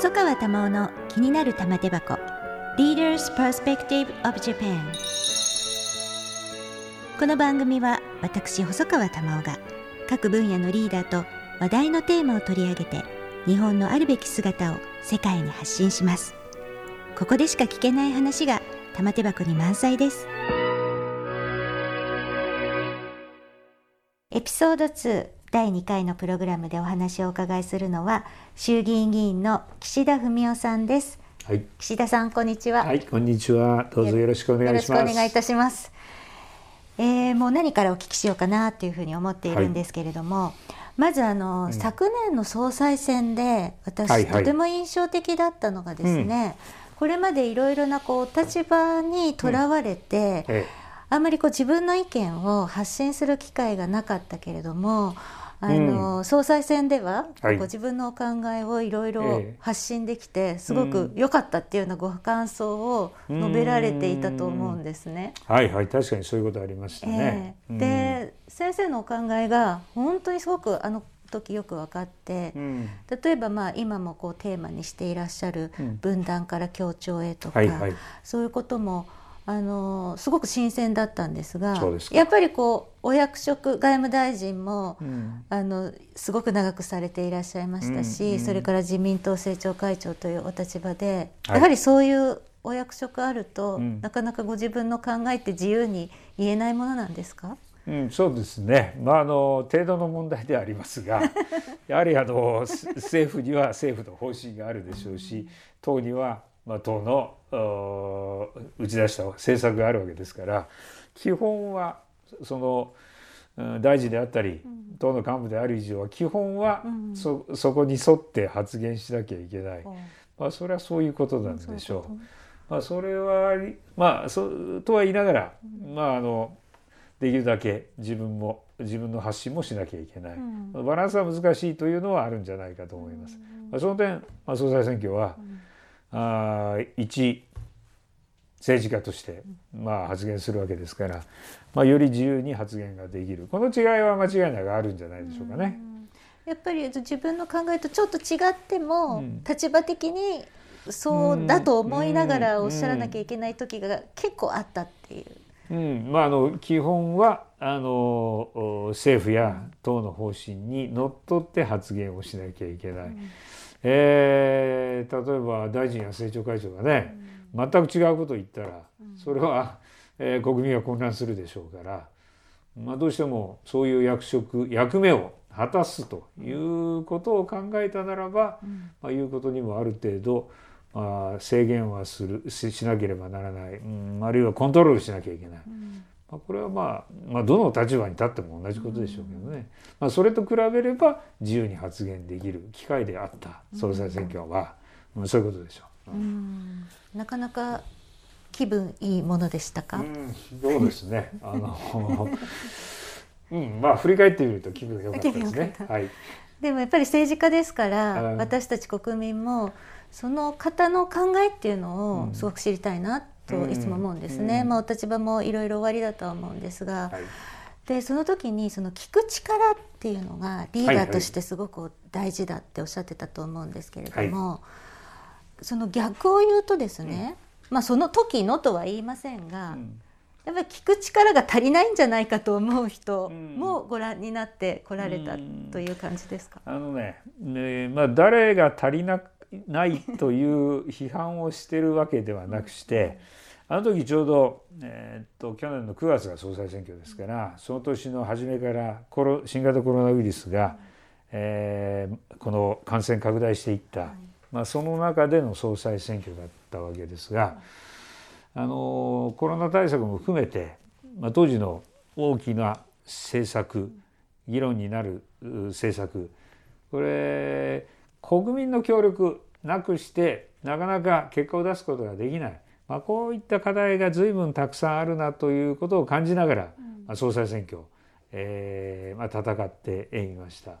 細川珠緒の気になる玉手箱。Leaders Perspective of Japan この番組は私細川珠緒が各分野のリーダーと話題のテーマを取り上げて日本のあるべき姿を世界に発信します。ここでしか聞けない話が玉手箱に満載です。エピソード2第2回のプログラムでお話をお伺いするのは衆議院議員の岸田文雄さんです。はい、岸田さんこんにちは、はい、こんにちは。どうぞよろしくお願いします。よろしくお願いいたします。えー、もう何からお聞きしようかなというふうに思っているんですけれども、まずあの、ん。昨年の総裁選で私、はいはい。とても印象的だったのがですね、これまでいろいろなこう立場にとらわれて、えあんまりこう自分の意見を発信する機会がなかったけれどもあの、総裁選では、はい。こう自分のお考えをいろいろええ発信できて、すごく良かったっていうようなご感想を述べられていたと思うんですね。えはいはい、確かにそういうことありましたね。ええ。で先生のお考えが本当にすごくあの時よく分かって、うん、例えばまあ今もこうテーマにしていらっしゃるうん。分断から協調へとか、はいはい。そういうこともあのすごく新鮮だったんですがやっぱりこうお役職外務大臣も、うん。あのすごく長くされていらっしゃいましたし、うんうんそれから自民党政調会長というお立場で、はい。やはりそういうお役職あると、うん。なかなかご自分の考えって自由に言えないものなんですか？うん、そうですね。まああの程度の問題ではありますが、やはりあのす政府には政府の方針があるでしょうし、党にはまあ党のお打ち出した政策があるわけですから、基本はそのうん大臣であったり、党の幹部である以上は基本はうん。そそこに沿って発言しなきゃいけない。まあそれはそういうことなんでしょう。まあ、それはまあそうとは言いながら、まああのできるだけ自分も自分の発信もしなきゃいけない、バランスは難しいというのはあるんじゃないかと思います。まあ、その点、まあ、総裁選挙は、あー一政治家として、まあ、発言するわけですから、まあ、より自由に発言ができる。この違いは間違いなくあるんじゃないでしょうかね。やっぱり自分の考えとちょっと違っても、うん。立場的にそうだと思いながらうんおっしゃらなきゃいけない時が結構あったっていう。うん。まあ、あの基本はあのお政府や党の方針にのっとって発言をしなきゃいけない、えー例えば大臣や政調会長がね、全く違うことを言ったらそれは、えー国民は混乱するでしょうから、まあ、どうしてもそういう役職役目を果たすということを考えたならば、まあ、いうことにもある程度、まあ、制限はするししなければならない、うん、あるいはコントロールしなきゃいけない。まあ、これはまあ、まあ、どの立場に立っても同じことでしょうけどね、まあ、それと比べれば自由に発言できる機会であった総裁選挙は、うん。そういうことでしょう。うん。なかなか気分いいものでしたか、うん、そうですね。あの、うん、まあ振り返ってみると気分が良かったですね。はい。でもやっぱり政治家ですから、うん。私たち国民もその方の考えっていうのをすごく知りたいなといつも思うんですね、うん。まあ、お立場もいろいろおありだとは思うんですが、はい。でその時にその聞く力っていうのがリーダーとしてすごく大事だっておっしゃってたと思うんですけれども、その逆を言うとですね、まあその時のとは言いませんが、うん。やっぱり聞く力が足りないんじゃないかと思う人うん。もご覧になってこられたという感じですか？あのね、ねまあ誰が足りなないという批判をしてるわけではなくして、あの時ちょうど、えーっと去年の9月が総裁選挙ですから、その年の初めからコロ新型コロナウイルスが、えーこの感染拡大していった、まあ、その中での総裁選挙だったわけですが、あのコロナ対策も含めて、まあ、当時の大きな政策議論になるう政策これ国民の協力なくしてなかなか結果を出すことができない、まあ、こういった課題が随分たくさんあるなということを感じながら、まあ、総裁選挙、えーまあ、戦ってみました。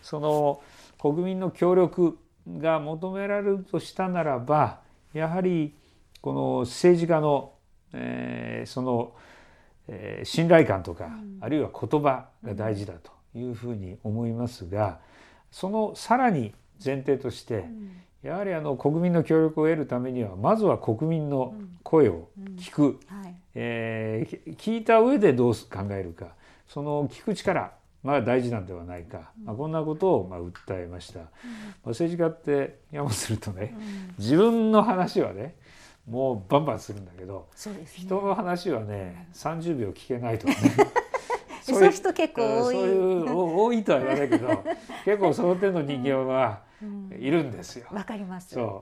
その国民の協力が求められるとしたならばやはりこの政治家の、えーその、えー信頼感とか、あるいは言葉が大事だというふうに思いますがそのさらに前提として、やはりあの国民の協力を得るためにはまずは国民の声を聞く、うん。はい。えー聞いた上でどう考えるか。その聞く力まあ大事なんではないか、まあ、こんなことをまあ訴えました、まあ、政治家ってやもするとねうん。自分の話はねもうバンバンするんだけどね。人の話はね30秒聞けないとかねそういう人結構多い。そういうお多いとは言わないけど 結構その手の人間はうん。いるんですよ。わかります。そ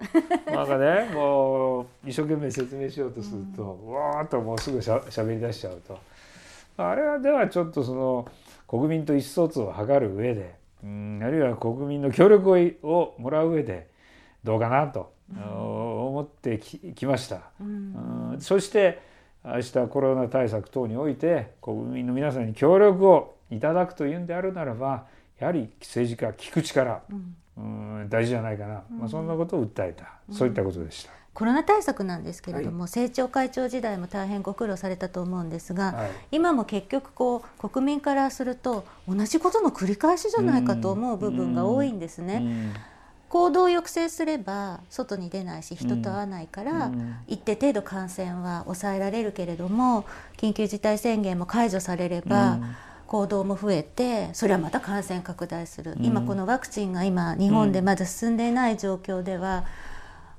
う。なんかねもう一生懸命説明しようとすると、うわーっともうすぐしゃ喋り出しちゃうと。あれはではちょっとその国民と意思疎通を図る上でうんあるいは国民の協力ををもらう上でどうかなと、思ってききました。うん。うんそして明日コロナ対策等において国民の皆さんに協力をいただくというんであるならばやはり政治家聞く力うん。うん大事じゃないかな、まあ、そんなことを訴えた、そういったことでした。コロナ対策なんですけれども、政調会長時代も大変ご苦労されたと思うんですが、はい。今も結局こう国民からすると同じことの繰り返しじゃないかと思う部分が多いんですね。うん行動を抑制すれば外に出ないし人と会わないから、うん。一定程度感染は抑えられるけれども緊急事態宣言も解除されれば、うん。行動も増えてそれはまた感染拡大する、うん今このワクチンが今日本でまだ進んでいない状況では、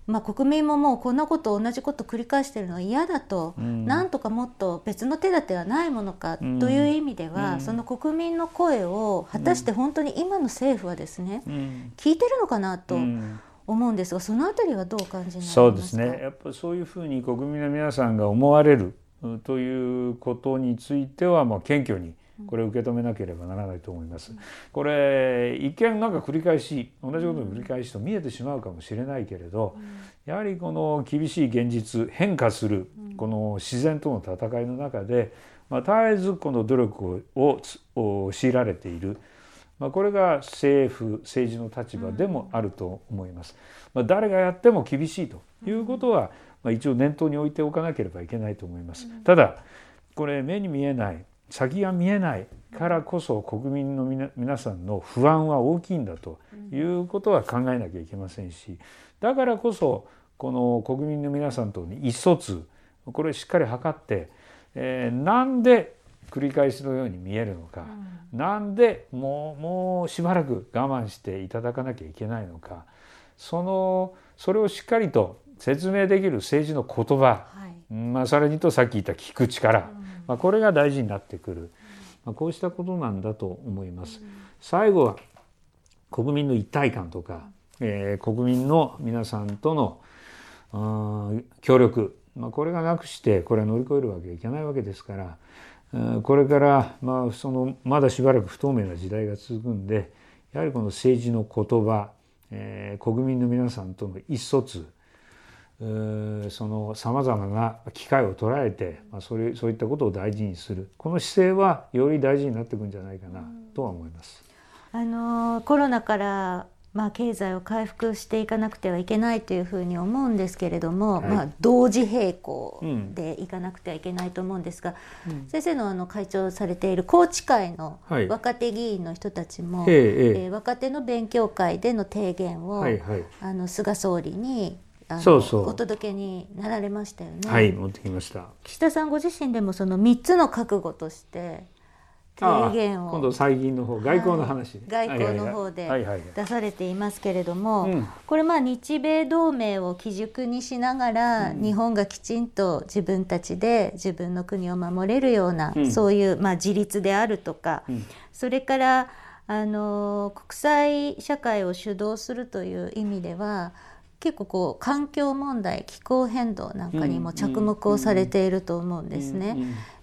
まあ、国民ももうこんなこと同じこと繰り返しているのは嫌だと、うん。なんとかもっと別の手立てはないものかうん。という意味では、うん。その国民の声を果たして本当に今の政府はですね、うん。聞いてるのかなとうん。思うんですがそのあたりはどうお感じになりますか？そうですね。やっぱそういうふうに国民の皆さんが思われるうんということについては、まあ、謙虚にこれを受け止めなければならないと思います。これ一見なんか繰り返し同じことの繰り返しと見えてしまうかもしれないけれど、やはりこの厳しい現実変化するこの自然との戦いの中で、まあ、絶えずこの努力を強いられている、まあ、これが政府政治の立場でもあると思います。まあ、誰がやっても厳しいということは、まあ、一応念頭に置いておかなければいけないと思います。ただこれ目に見えない先が見えないからこそ国民の皆皆さんの不安は大きいんだということは考えなきゃいけませんしだからこそこの国民の皆さんとの意思疎通これをしっかり図って、えーなんで繰り返しのように見えるのか、なんでもうもうしばらく我慢していただかなきゃいけないのかそのそれをしっかりと説明できる政治の言葉はい。まあ、さらにとさっき言った聞く力、まあ、これが大事になってくる、まあ、こうしたことなんだと思います。最後は国民の一体感とか、えー国民の皆さんとのあー協力、まあ、これがなくしてこれは乗り越えるわけにいけないわけですから、うんこれから、まあ、そのまだしばらく不透明な時代が続くんでやはりこの政治の言葉、えー国民の皆さんとの意思疎通そのさまざまな機会を捉えて、まあ、それそういったことを大事にする。この姿勢はより大事になってくるんじゃないかなとは思います。あのコロナから、まあ、経済を回復していかなくてはいけないというふうに思うんですけれども、はい。まあ、同時並行でいかなくてはいけないと思うんですが、うん。先生のあの会長されている宏池会のはい。若手議員の人たちも、えええ若手の勉強会での提言を、はいはい。あの菅総理にそうそう。お届けになられましたよね。はい持ってきました。岸田さんご自身でもその3つの覚悟として提言を今度最近の方外交の話ね、外交の方ではいはいはい。出されていますけれども、うん。これまあ日米同盟を基軸にしながら、日本がきちんと自分たちで自分の国を守れるような、うん。そういうまあ自立であるとか、うん。それからあの国際社会を主導するという意味では結構こう環境問題気候変動なんかにも着目をされていると思うんですね。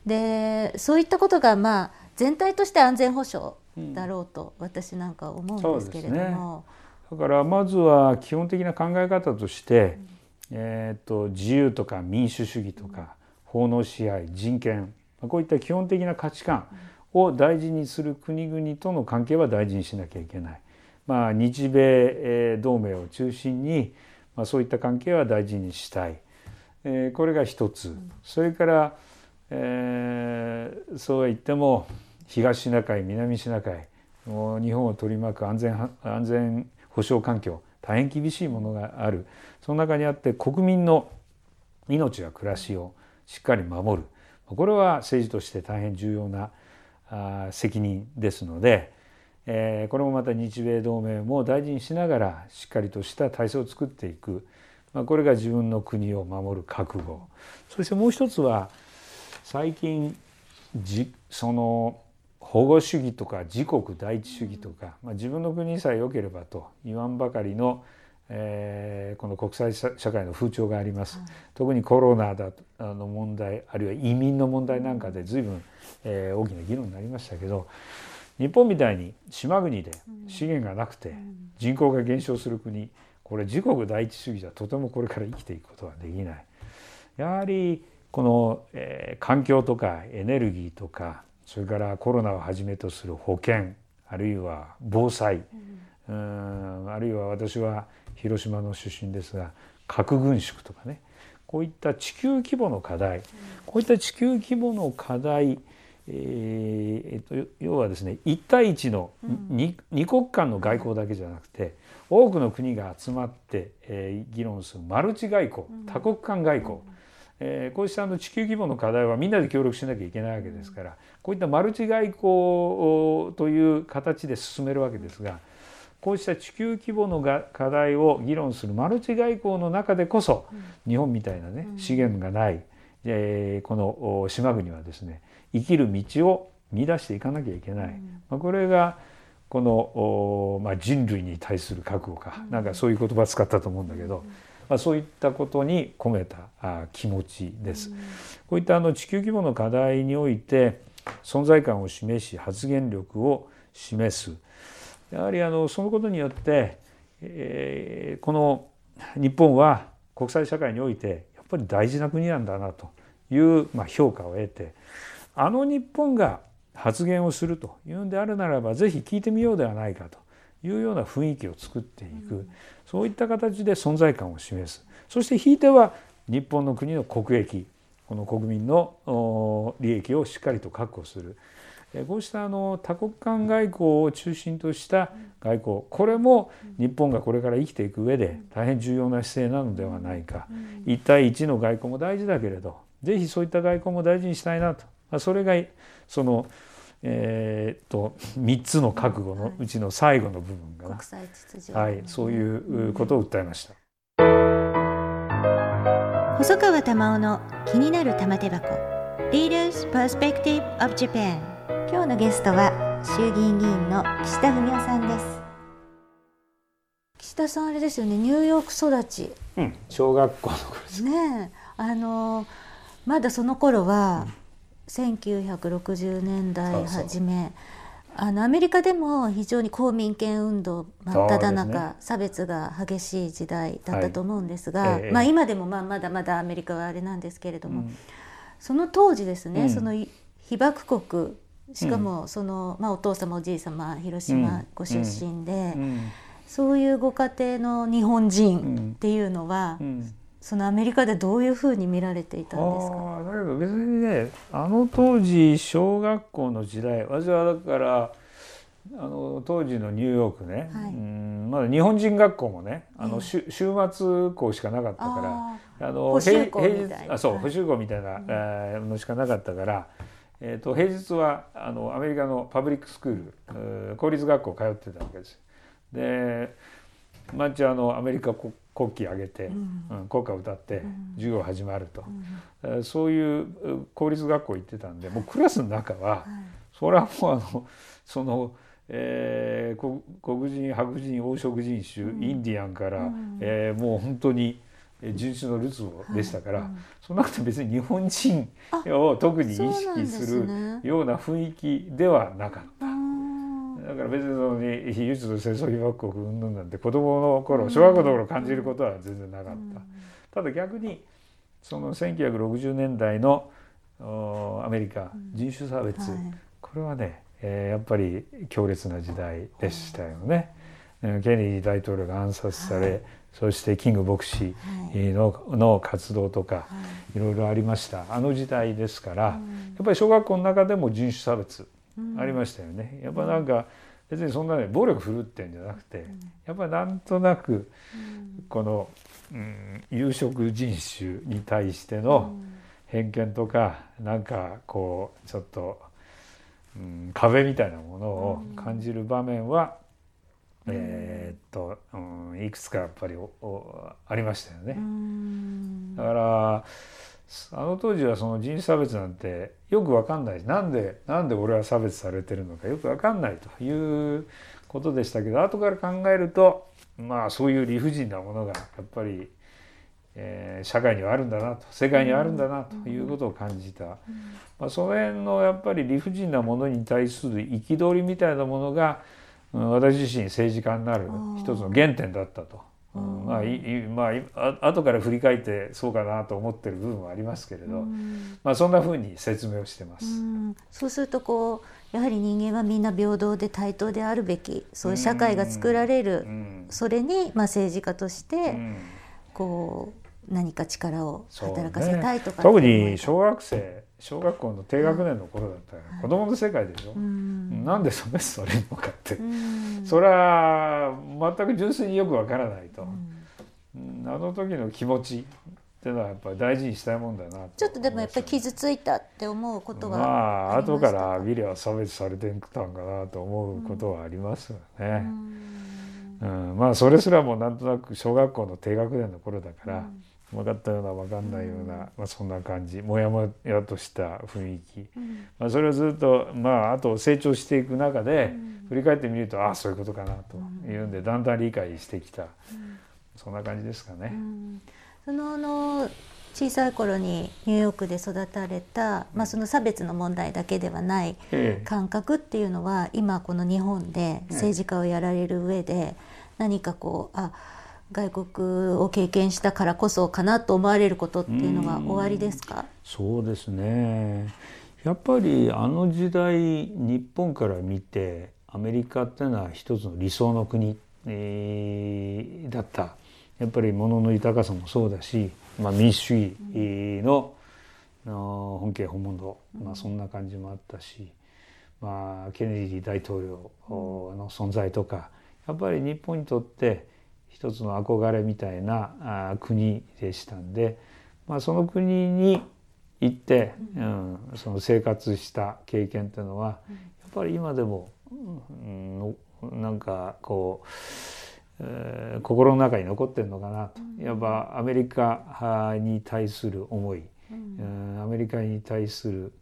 でそういったことがまあ全体として安全保障だろうと私なんか思うんですけれども、だからまずは基本的な考え方として、えー、と自由とか民主主義とか法の支配人権こういった基本的な価値観を大事にする国々との関係は大事にしなきゃいけない。まあ、日米えー同盟を中心に、まあ、そういった関係は大事にしたい、えーこれが一つ、それから、えーそうは言っても東シナ海南シナ海もう日本を取り巻く安全は安全保障環境大変厳しいものがある。その中にあって国民の命や暮らしをしっかり守る。これは政治として大変重要な責任ですので、えこれもまた日米同盟も大事にしながらしっかりとした体制を作っていく、まこれが自分の国を守る覚悟。そしてもう一つは最近じその保護主義とか自国第一主義とか、まあ、自分の国さえ良ければと言わんばかりの、えー、この国際社会の風潮があります、はい、特にコロナだの問題あるいは移民の問題なんかで随分、えー、大きな議論になりましたけど日本みたいに島国で資源がなくて人口が減少する国これ自国第一主義じゃとてもこれから生きていくことはできない。やはりこの、えー、環境とかエネルギーとかそれからコロナをはじめとする保健あるいは防災、うん、あるいは私は広島の出身ですが核軍縮とかねこういった地球規模の課題、こういった地球規模の課題えー、と要はですね一対一の 2,、二国間の外交だけじゃなくて多くの国が集まって、えー、議論するマルチ外交多国間外交、えー、こうしたあの地球規模の課題はみんなで協力しなきゃいけないわけですからこういったマルチ外交という形で進めるわけですがこうした地球規模の課題を議論するマルチ外交の中でこそ日本みたいなね資源がない、えー、この島国はですね生きる道を見出していかなきゃいけない、まあ、これがこの、まあ、人類に対する覚悟か。なんかそういう言葉使ったと思うんだけど。まあ、そういったことに込めたあ気持ちです。こういったあの地球規模の課題において存在感を示し発言力を示す。やはりあのそのことによって、えー、この日本は国際社会においてやっぱり大事な国なんだなという、まあ、評価を得てあの日本が発言をするというんであるならばぜひ聞いてみようではないかというような雰囲気を作っていく、そういった形で存在感を示す。そしてひいては日本の国の国益この国民の利益をしっかりと確保するこうしたあの多国間外交を中心とした外交これも日本がこれから生きていく上で大変重要な姿勢なのではないか。一対一の外交も大事だけれどぜひそういった外交も大事にしたいなと。それがそのえーと、3つの覚悟のうちの最後の部分が、はい、そういうことを訴えました。細川玉緒の気になる玉手箱。Leaders Perspective of Japan 今日のゲストは衆議院議員の岸田文雄さんです。岸田さんあれですよねニューヨーク育ち、うん、小学校の頃です。ねあのまだその頃は、うん1960年代初めあのアメリカでも非常に公民権運動真っ只中、ね、差別が激しい時代だったと思うんですが、はいええ、まあ、今でもまあまだまだアメリカはあれなんですけれども、うん、その当時ですね、うん、その被爆国しかもその、まあ、お父様おじい様広島ご出身で、そういうご家庭の日本人っていうのは、そのアメリカでどういうふうに見られていたんですか？だけど別にねあの当時小学校の時代私はだからあの当時のニューヨークね、はい、うんまだ日本人学校もねあの、えー、週末校しかなかったからあの平日あそう補習校みたいな、えのしかなかったから、えーと、平日はあのアメリカのパブリックスクール公立学校通ってたわけです。で毎日あのアメリカ国国旗上げて、うん。国歌を歌って授業始まると、うん、そういう公立学校行ってたんでもうクラスの中は、はい、それはもうあのその、えー、黒人白人黄色人種、うん、インディアンから、うん、えー、もう本当に人種のるつぼでしたから、はい、その中で別に日本人を特に意識するような雰囲気ではなかった。だから別にその非輸出戦争被爆国云々なんて子供の頃小学校の頃感じることは全然なかった。ただ逆にその1960年代のアメリカ人種差別、これはね、えー、やっぱり強烈な時代でしたよね。ケネディ大統領が暗殺され、はい、そしてキング牧師のはい、の活動とか、はい、いろいろありました。あの時代ですから、やっぱり小学校の中でも人種差別ありましたよね。やっぱなんか別にそんなね暴力振るってんじゃなくて、やっぱりなんとなくこの、うん、有色人種に対しての偏見とかなんかこうちょっと、うん、壁みたいなものを感じる場面は、えー、っと、うん、いくつかやっぱりありましたよね。だからあの当時はその人種差別なんてよく分かんないなんでなんで俺は差別されてるのかよく分かんないということでしたけど後から考えるとまあそういう理不尽なものがやっぱり、えー、社会にはあるんだなと世界にはあるんだなということを感じた、まあ、その辺のやっぱり理不尽なものに対する憤りみたいなものが私自身政治家になる一つの原点だったと。うん、まあいまああ後から振り返ってそうかなと思ってる部分はありますけれど、うん、まあそんなふうに説明をしてます。うん、そうするとこうやはり人間はみんな平等で対等であるべきそういう社会が作られる、それにまあ政治家としてこう何か力を働かせたいとか、ね、特に小学生小学校の低学年の頃だったら、うん、子供の世界でしょ、うん、なんでそれそれのかって、うん、それは全く純粋によくわからないと、うん、あの時の気持ちっていうのはやっぱり大事にしたいもんだなちょっとでもやっぱり傷ついたって思うことがまあ後からビリは差別されてたんかなと思うことはありますよね。うん。まあそれすらもなんとなく小学校の低学年の頃だから、分かったような分かんないような、まあ、そんな感じ。もやもやとした雰囲気、まあ、それをずっとまああと成長していく中で振り返ってみるとああそういうことかなというんでだんだん理解してきた、そんな感じですかね。そのの小さい頃にニューヨークで育たれた、まあ、その差別の問題だけではない感覚っていうのは今この日本で政治家をやられる上で何かこうあ外国を経験したからこそかなと思われることっていうのは終わりですか？そうですね。やっぱりあの時代日本から見てアメリカっていうのは一つの理想の国、えー、だった。やっぱり物の豊かさもそうだし、まあ、民主主義の,、の本家本物、まあ、そんな感じもあったし、まあ、ケネディ大統領の存在とかやっぱり日本にとって一つの憧れみたいな国でしたんで、まあ、その国に行って、うん、その生活した経験っていうのはやっぱり今でも、うん、なんかこう、えー、心の中に残ってるのかなと。やっぱアメリカに対する思い、うん、アメリカに対する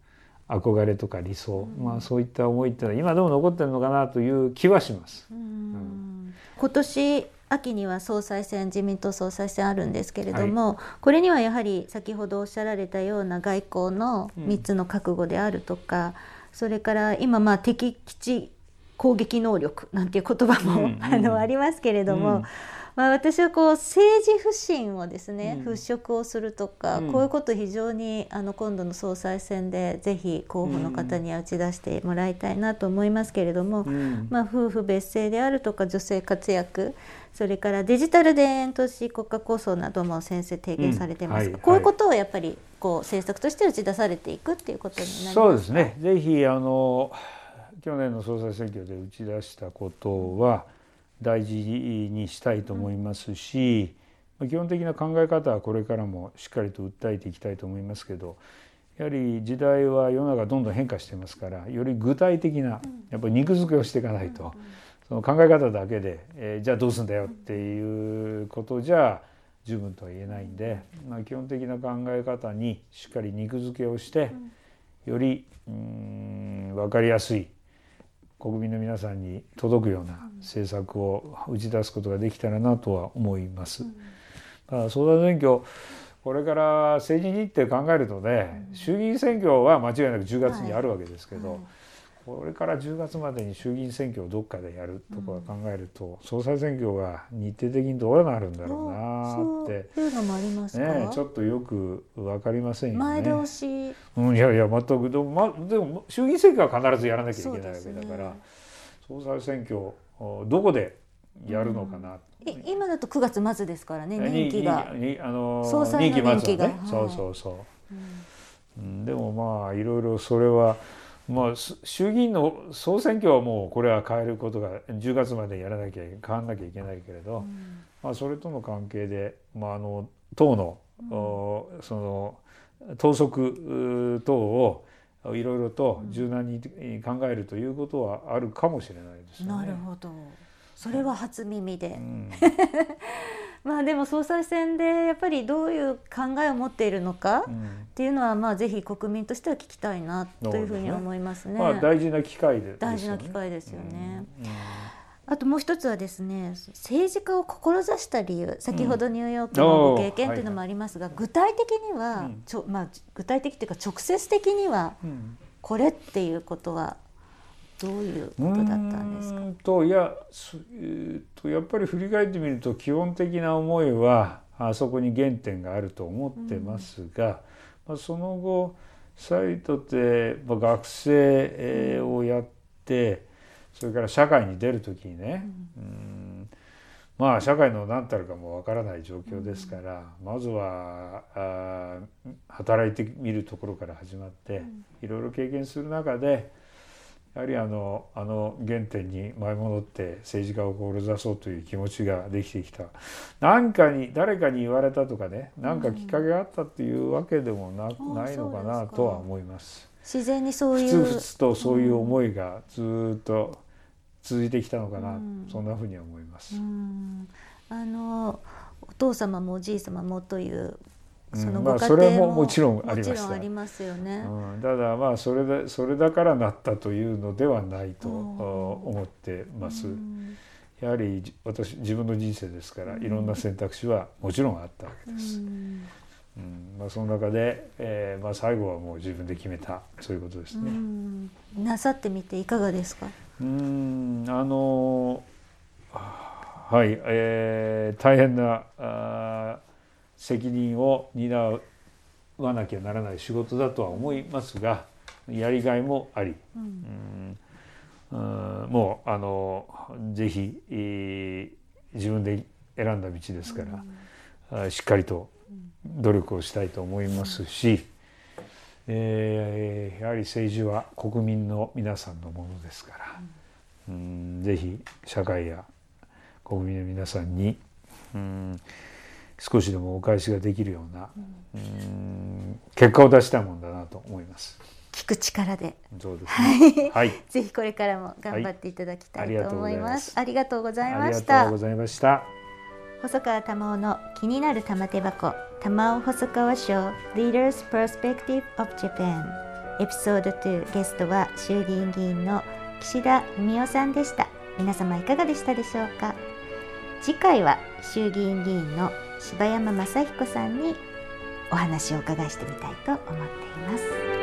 憧れとか理想、まあ、そういった思いってのは今でも残ってるのかなという気はします。うん、今年秋には総裁選自民党総裁選あるんですけれども、はい、これにはやはり先ほどおっしゃられたような外交の3つの覚悟であるとか、うん、それから今まあ敵基地攻撃能力なんていう言葉も、うん、あのありますけれども。うんまあ、私はこう政治不信をですね、払拭をするとか、こういうこと非常にあの今度の総裁選でぜひ候補の方には打ち出してもらいたいなと思いますけれども、まあ、夫婦別姓であるとか女性活躍それからデジタル田園都市国家構想なども先生提言されてます、うん。はい、こういうことをやっぱりこう政策として打ち出されていくっていうことになりますそうですね。ぜひあの去年の総裁選挙で打ち出したことは大事にしたいと思いますし、うん、基本的な考え方はこれからもしっかりと訴えていきたいと思いますけどやはり時代は世の中どんどん変化してますからより具体的なやっぱり肉付けをしていかないと。うんその考え方だけで、えー、じゃあどうするんだよっていうことじゃ十分とは言えないんで、まあ、基本的な考え方にしっかり肉付けをしてよりうん分かりやすい国民の皆さんに届くような政策を打ち出すことができたらなとは思います。だ相談選挙これから政治日程考えるとね衆議院選挙は間違いなく10月にあるわけですけど、はい。はいこれから10月までに衆議院選挙をどっかでやるとか考えると、うん、総裁選挙が日程的にどうなるんだろうなってそういうのもありますねちょっとよく分かりませんよね。前倒し、うん、いやいや全くでも,、ま、でも衆議院選挙は必ずやらなきゃいけないわけだから、ね、総裁選挙どこでやるのかな、うん、今だと9月末ですからね任期が。あの総裁の任期が、ね、そうそうそう、うん、でもまあいろいろそれはまあ、衆議院の総選挙はもうこれは変えることが10月までやらなきゃ変わらなきゃいけないけれど、うん、まあ、それとの関係で、まあ、あの党の、うん、その党則等をいろいろと柔軟に考えるということはあるかもしれないですね。なるほど。それは初耳で、うん、まあでも総裁選でやっぱりどういう考えを持っているのかっていうのはまあぜひ国民としては聞きたいなというふうに思いますね。まあ、大事な機会で、ね、大事な機会ですよね。うんうん。あともう一つはですね政治家を志した理由先ほどニューヨークのご経験というのもありますが、うん、具体的には、ちょまあ、具体的というか直接的にはこれっていうことはどういうことだったんですか？といや、えー、とやっぱり振り返ってみると基本的な思いはあそこに原点があると思ってますが、うん、まあ、その後再度で、まあ、学生をやって、それから社会に出る時にね、うん、まあ社会の何たるかもわからない状況ですから、まずはあ働いてみるところから始まっていろいろ経験する中でやはりあのあの原点に前戻って政治家を志そうという気持ちができてきた。何かに誰かに言われたとかね何かきっかけがあったっていうわけでもな,、ないのかなとは思います。自然にそういうふつふつとそういう思いがずっと続いてきたのかな、うん、そんなふうに思います。あのお父様もおじい様もというそのご家庭も、まあ、それももちろんありました。ますよね。うん、ただまあそれでそれだからなったというのではないと思ってます。やはり私自分の人生ですからいろんな選択肢はもちろんあったわけです。うんまあ、その中で、えーまあ、最後はもう自分で決めたそういうことですね。なさってみていかがですか？うんあのはい、えー、大変なあ責任を担わなきゃならない仕事だとは思いますがやりがいもあり、うん、うん。もうあのぜひ、えー、自分で選んだ道ですから、うん、しっかりと努力をしたいと思いますし、えー、やはり政治は国民の皆さんのものですから、うん、ぜひ社会や国民の皆さんに、うん、少しでもお返しができるような、うん、結果を出したいもんだなと思います。聞く力で。そうですね。はい。ぜひこれからも頑張っていただきたいと思います。ありがとうございました。ありがとうございました。細川玉緒の気になる玉手箱玉緒細川賞 Leaders Perspective of Japan エピソード2ゲストは衆議院議員の岸田文雄さんでした皆様いかがでしたでしょうか？次回は衆議院議員の柴山雅彦さんにお話をお伺いしてみたいと思っています。